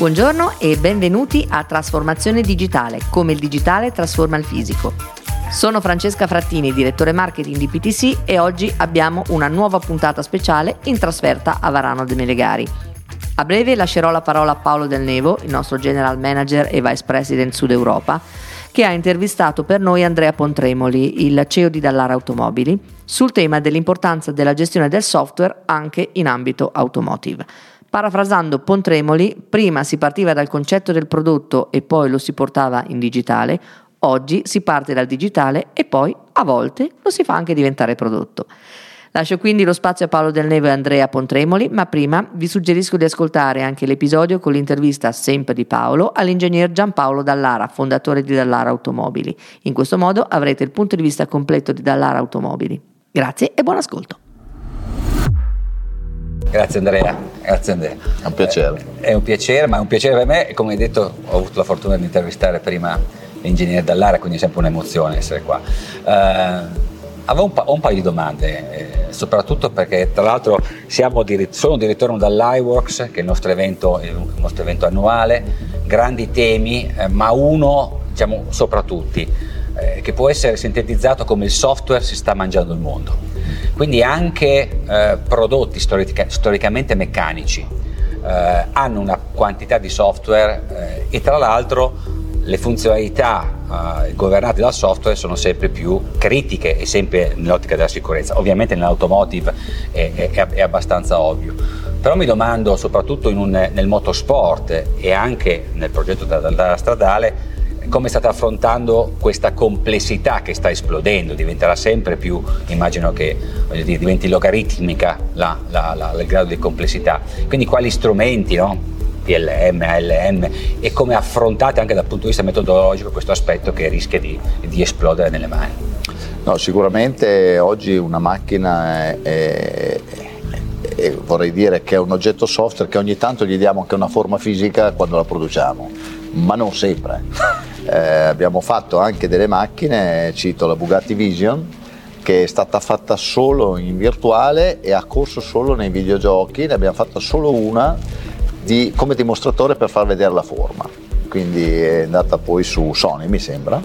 Buongiorno e benvenuti a Trasformazione Digitale, come il digitale trasforma il fisico. Sono Francesca Frattini, direttore marketing di PTC e oggi abbiamo una nuova puntata speciale in trasferta a Varano de Melegari. A breve lascerò la parola a Paolo Del Nevo, il nostro general manager e vice president Sud Europa, che ha intervistato per noi Andrea Pontremoli, il CEO di Dallara Automobili, sul tema dell'importanza della gestione del software anche in ambito automotive. Parafrasando Pontremoli, prima si partiva dal concetto del prodotto e poi lo si portava in digitale, oggi si parte dal digitale e poi a volte lo si fa anche diventare prodotto. Lascio quindi lo spazio a Paolo Del Neve e Andrea Pontremoli, ma prima vi suggerisco di ascoltare anche l'episodio con l'intervista sempre di Paolo all'ingegner Giampaolo Dallara, fondatore di Dallara Automobili. In questo modo avrete il punto di vista completo di Dallara Automobili. Grazie e buon ascolto. Grazie Andrea, grazie Andrea. È un piacere. Eh, è un piacere, ma è un piacere per me e come hai detto ho avuto la fortuna di intervistare prima l'ingegnere Dallara, quindi è sempre un'emozione essere qua. Uh, avevo un, pa- un, paio di domande, eh, soprattutto perché tra l'altro dir- sono di ritorno dall'iWorks, che è il nostro evento, il nostro evento annuale, grandi temi, eh, ma uno diciamo sopra tutti, eh, che può essere sintetizzato come il software si sta mangiando il mondo. Quindi anche eh, prodotti storica- storicamente meccanici eh, hanno una quantità di software eh, e tra l'altro le funzionalità eh, governate dal software sono sempre più critiche e sempre nell'ottica della sicurezza. Ovviamente nell'automotive è, è, è abbastanza ovvio. Però mi domando, soprattutto un, nel motorsport e anche nel progetto della, della stradale, come state affrontando questa complessità che sta esplodendo, diventerà sempre più, immagino che dire, diventi logaritmica la, la, la, il grado di complessità, quindi quali strumenti, no? PLM, ALM e come affrontate anche dal punto di vista metodologico questo aspetto che rischia di, di esplodere nelle mani? No, sicuramente oggi una macchina è, è, vorrei dire che è un oggetto software che ogni tanto gli diamo anche una forma fisica quando la produciamo, ma non sempre. Eh, abbiamo fatto anche delle macchine, cito la Bugatti Vision, che è stata fatta solo in virtuale e ha corso solo nei videogiochi, ne abbiamo fatta solo una di, come dimostratore per far vedere la forma, quindi è andata poi su Sony mi sembra.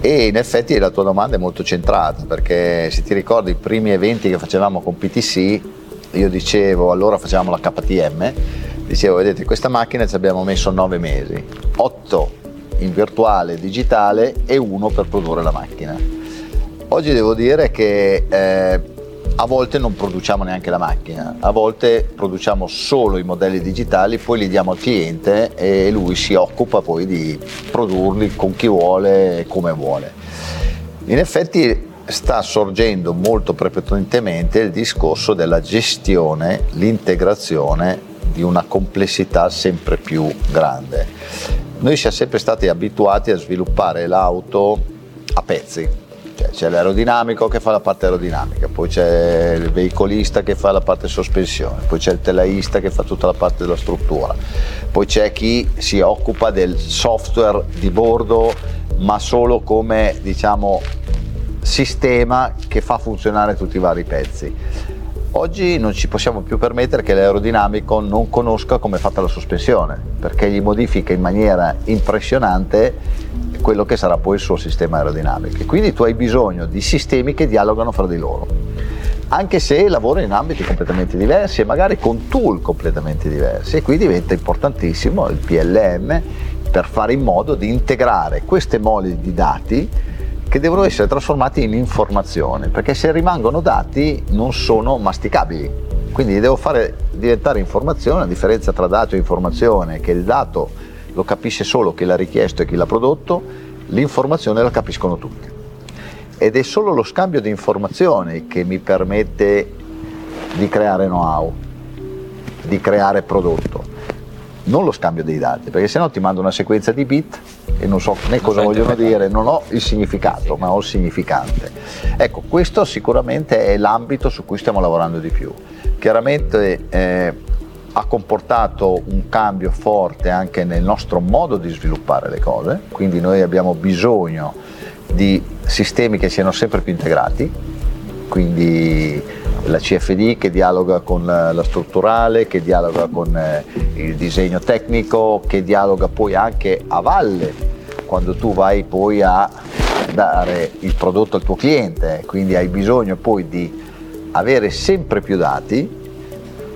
E in effetti la tua domanda è molto centrata perché se ti ricordi i primi eventi che facevamo con PTC, io dicevo allora facevamo la KTM, dicevo vedete questa macchina ci abbiamo messo nove mesi, otto in virtuale digitale e uno per produrre la macchina. Oggi devo dire che eh, a volte non produciamo neanche la macchina, a volte produciamo solo i modelli digitali, poi li diamo al cliente e lui si occupa poi di produrli con chi vuole e come vuole. In effetti sta sorgendo molto prepotentemente il discorso della gestione, l'integrazione di una complessità sempre più grande. Noi siamo sempre stati abituati a sviluppare l'auto a pezzi, cioè, c'è l'aerodinamico che fa la parte aerodinamica, poi c'è il veicolista che fa la parte sospensione, poi c'è il telaista che fa tutta la parte della struttura, poi c'è chi si occupa del software di bordo ma solo come diciamo sistema che fa funzionare tutti i vari pezzi. Oggi non ci possiamo più permettere che l'aerodinamico non conosca come è fatta la sospensione, perché gli modifica in maniera impressionante quello che sarà poi il suo sistema aerodinamico. Quindi tu hai bisogno di sistemi che dialogano fra di loro, anche se lavori in ambiti completamente diversi e magari con tool completamente diversi. E qui diventa importantissimo il PLM per fare in modo di integrare queste mole di dati che devono essere trasformati in informazioni, perché se rimangono dati non sono masticabili. Quindi devo fare diventare informazione, la differenza tra dato e informazione è che il dato lo capisce solo chi l'ha richiesto e chi l'ha prodotto, l'informazione la capiscono tutti. Ed è solo lo scambio di informazioni che mi permette di creare know-how, di creare prodotto, non lo scambio dei dati, perché se no ti mando una sequenza di bit e non so né cosa vogliono dire, non ho il significato, ma ho il significante. Ecco, questo sicuramente è l'ambito su cui stiamo lavorando di più. Chiaramente eh, ha comportato un cambio forte anche nel nostro modo di sviluppare le cose, quindi noi abbiamo bisogno di sistemi che siano sempre più integrati, quindi la CFD che dialoga con la strutturale, che dialoga con eh, il disegno tecnico che dialoga poi anche a valle quando tu vai poi a dare il prodotto al tuo cliente, quindi hai bisogno poi di avere sempre più dati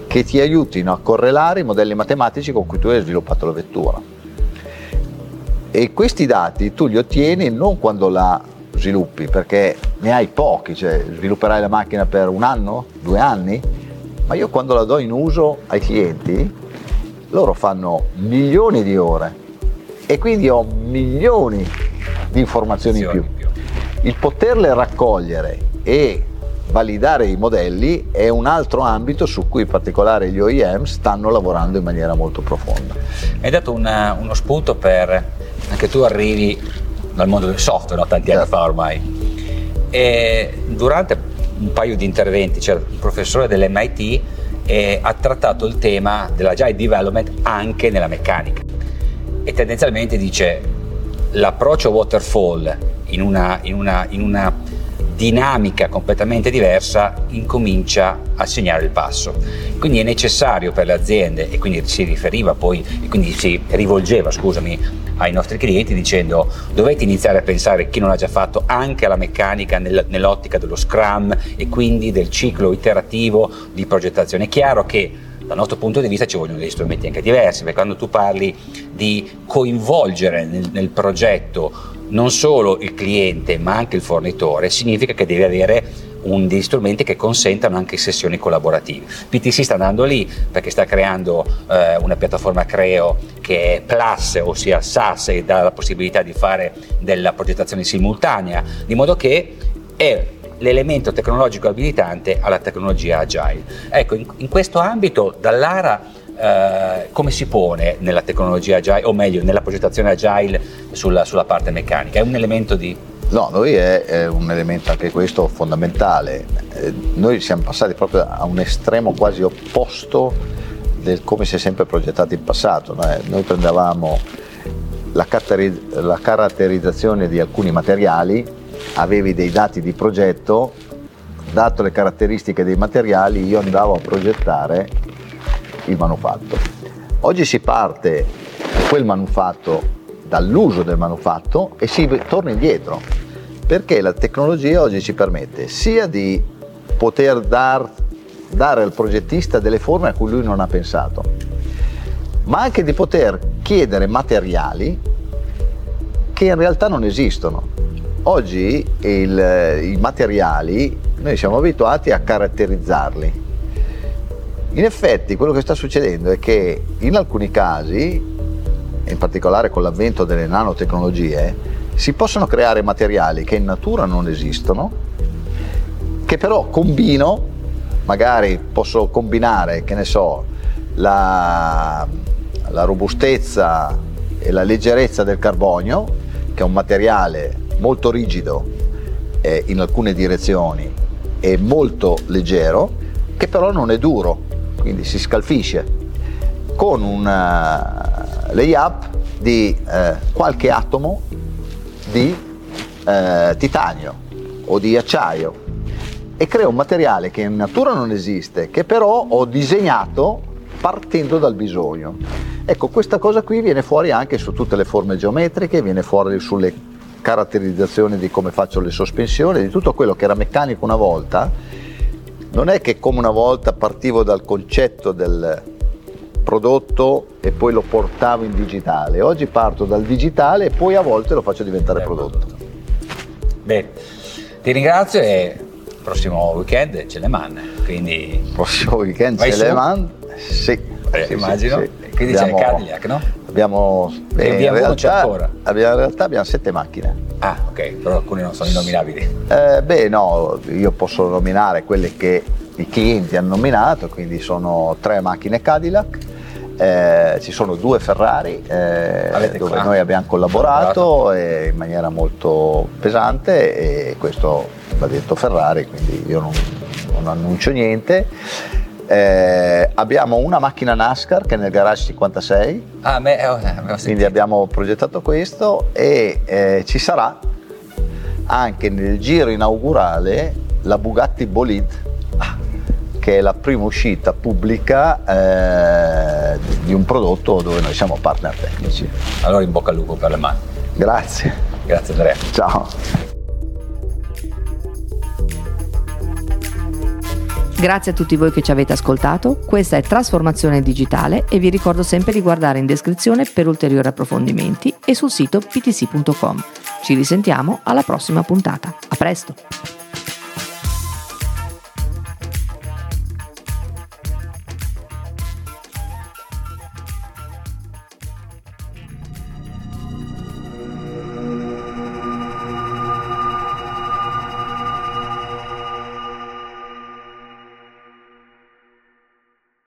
che ti aiutino a correlare i modelli matematici con cui tu hai sviluppato la vettura. E questi dati tu li ottieni non quando la sviluppi, perché ne hai pochi, cioè svilupperai la macchina per un anno, due anni, ma io quando la do in uso ai clienti, loro fanno milioni di ore e quindi ho milioni di informazioni in più. Il poterle raccogliere e validare i modelli è un altro ambito su cui in particolare gli OEM stanno lavorando in maniera molto profonda. Hai dato una, uno spunto per anche tu arrivi dal mondo del software, no? tanti certo. anni fa ormai. E durante un paio di interventi c'era un professore dell'MIT e ha trattato il tema dell'agile development anche nella meccanica. E tendenzialmente dice l'approccio waterfall in una, in una, in una dinamica completamente diversa incomincia a segnare il passo. Quindi è necessario per le aziende, e quindi si riferiva poi, e quindi si rivolgeva, scusami, ai nostri clienti dicendo dovete iniziare a pensare, chi non l'ha già fatto, anche alla meccanica nel, nell'ottica dello Scrum e quindi del ciclo iterativo di progettazione. È chiaro che dal nostro punto di vista ci vogliono degli strumenti anche diversi, perché quando tu parli di coinvolgere nel, nel progetto non solo il cliente ma anche il fornitore, significa che devi avere un, degli strumenti che consentano anche sessioni collaborative. PTC sta andando lì perché sta creando eh, una piattaforma Creo che è Plus, ossia SaaS, e dà la possibilità di fare della progettazione simultanea, di modo che è l'elemento tecnologico abilitante alla tecnologia agile. Ecco, in, in questo ambito dall'ARA eh, come si pone nella tecnologia agile, o meglio nella progettazione agile sulla, sulla parte meccanica? È un elemento di... No, noi è, è, un elemento anche questo fondamentale. Eh, noi siamo passati proprio a un estremo quasi opposto del come si è sempre progettato in passato. Noi, noi prendevamo la, caratterizz- la caratterizzazione di alcuni materiali, avevi dei dati di progetto, dato le caratteristiche dei materiali, io andavo a progettare il manufatto. Oggi si parte da quel manufatto, dall'uso del manufatto e si torna indietro, perché la tecnologia oggi ci permette sia di poter dar, dare al progettista delle forme a cui lui non ha pensato, ma anche di poter chiedere materiali che in realtà non esistono. Oggi il, i materiali noi siamo abituati a caratterizzarli, in effetti quello che sta succedendo è che in alcuni casi, in particolare con l'avvento delle nanotecnologie, si possono creare materiali che in natura non esistono, che però combino, magari posso combinare, che ne so, la, la robustezza e la leggerezza del carbonio, che è un materiale molto rigido eh, in alcune direzioni e molto leggero, che però non è duro quindi si scalfisce, con un uh, layup di uh, qualche atomo di uh, titanio o di acciaio e crea un materiale che in natura non esiste, che però ho disegnato partendo dal bisogno. Ecco, questa cosa qui viene fuori anche su tutte le forme geometriche, viene fuori sulle caratterizzazioni di come faccio le sospensioni, di tutto quello che era meccanico una volta non è che come una volta partivo dal concetto del prodotto e poi lo portavo in digitale, oggi parto dal digitale e poi a volte lo faccio diventare Beh, prodotto. Bene, ti ringrazio e prossimo weekend c'è Le Man, quindi... Prossimo weekend c'è Le Man? Sì. Eh, sì immagino. Sì, sì. Quindi abbiamo, c'è il Cadillac, no? Abbiamo... Beh, in, realtà, abbiamo, in realtà abbiamo sette macchine. Ah, ok, però alcuni non sono innominabili. Eh, beh, no, io posso nominare quelle che i clienti hanno nominato, quindi sono tre macchine Cadillac. Eh, ci sono due Ferrari eh, dove qua. noi abbiamo collaborato in maniera molto pesante e questo va detto Ferrari, quindi io non, non annuncio niente. Eh, abbiamo una macchina NASCAR che è nel garage 56, ah, beh, eh, quindi abbiamo progettato questo e eh, ci sarà anche nel giro inaugurale la Bugatti Bolide, ah. che è la prima uscita pubblica eh, di un prodotto dove noi siamo partner tecnici. Allora in bocca al lupo per le mani. Grazie. Grazie Andrea. Ciao. Grazie a tutti voi che ci avete ascoltato, questa è Trasformazione Digitale e vi ricordo sempre di guardare in descrizione per ulteriori approfondimenti e sul sito ptc.com. Ci risentiamo alla prossima puntata. A presto!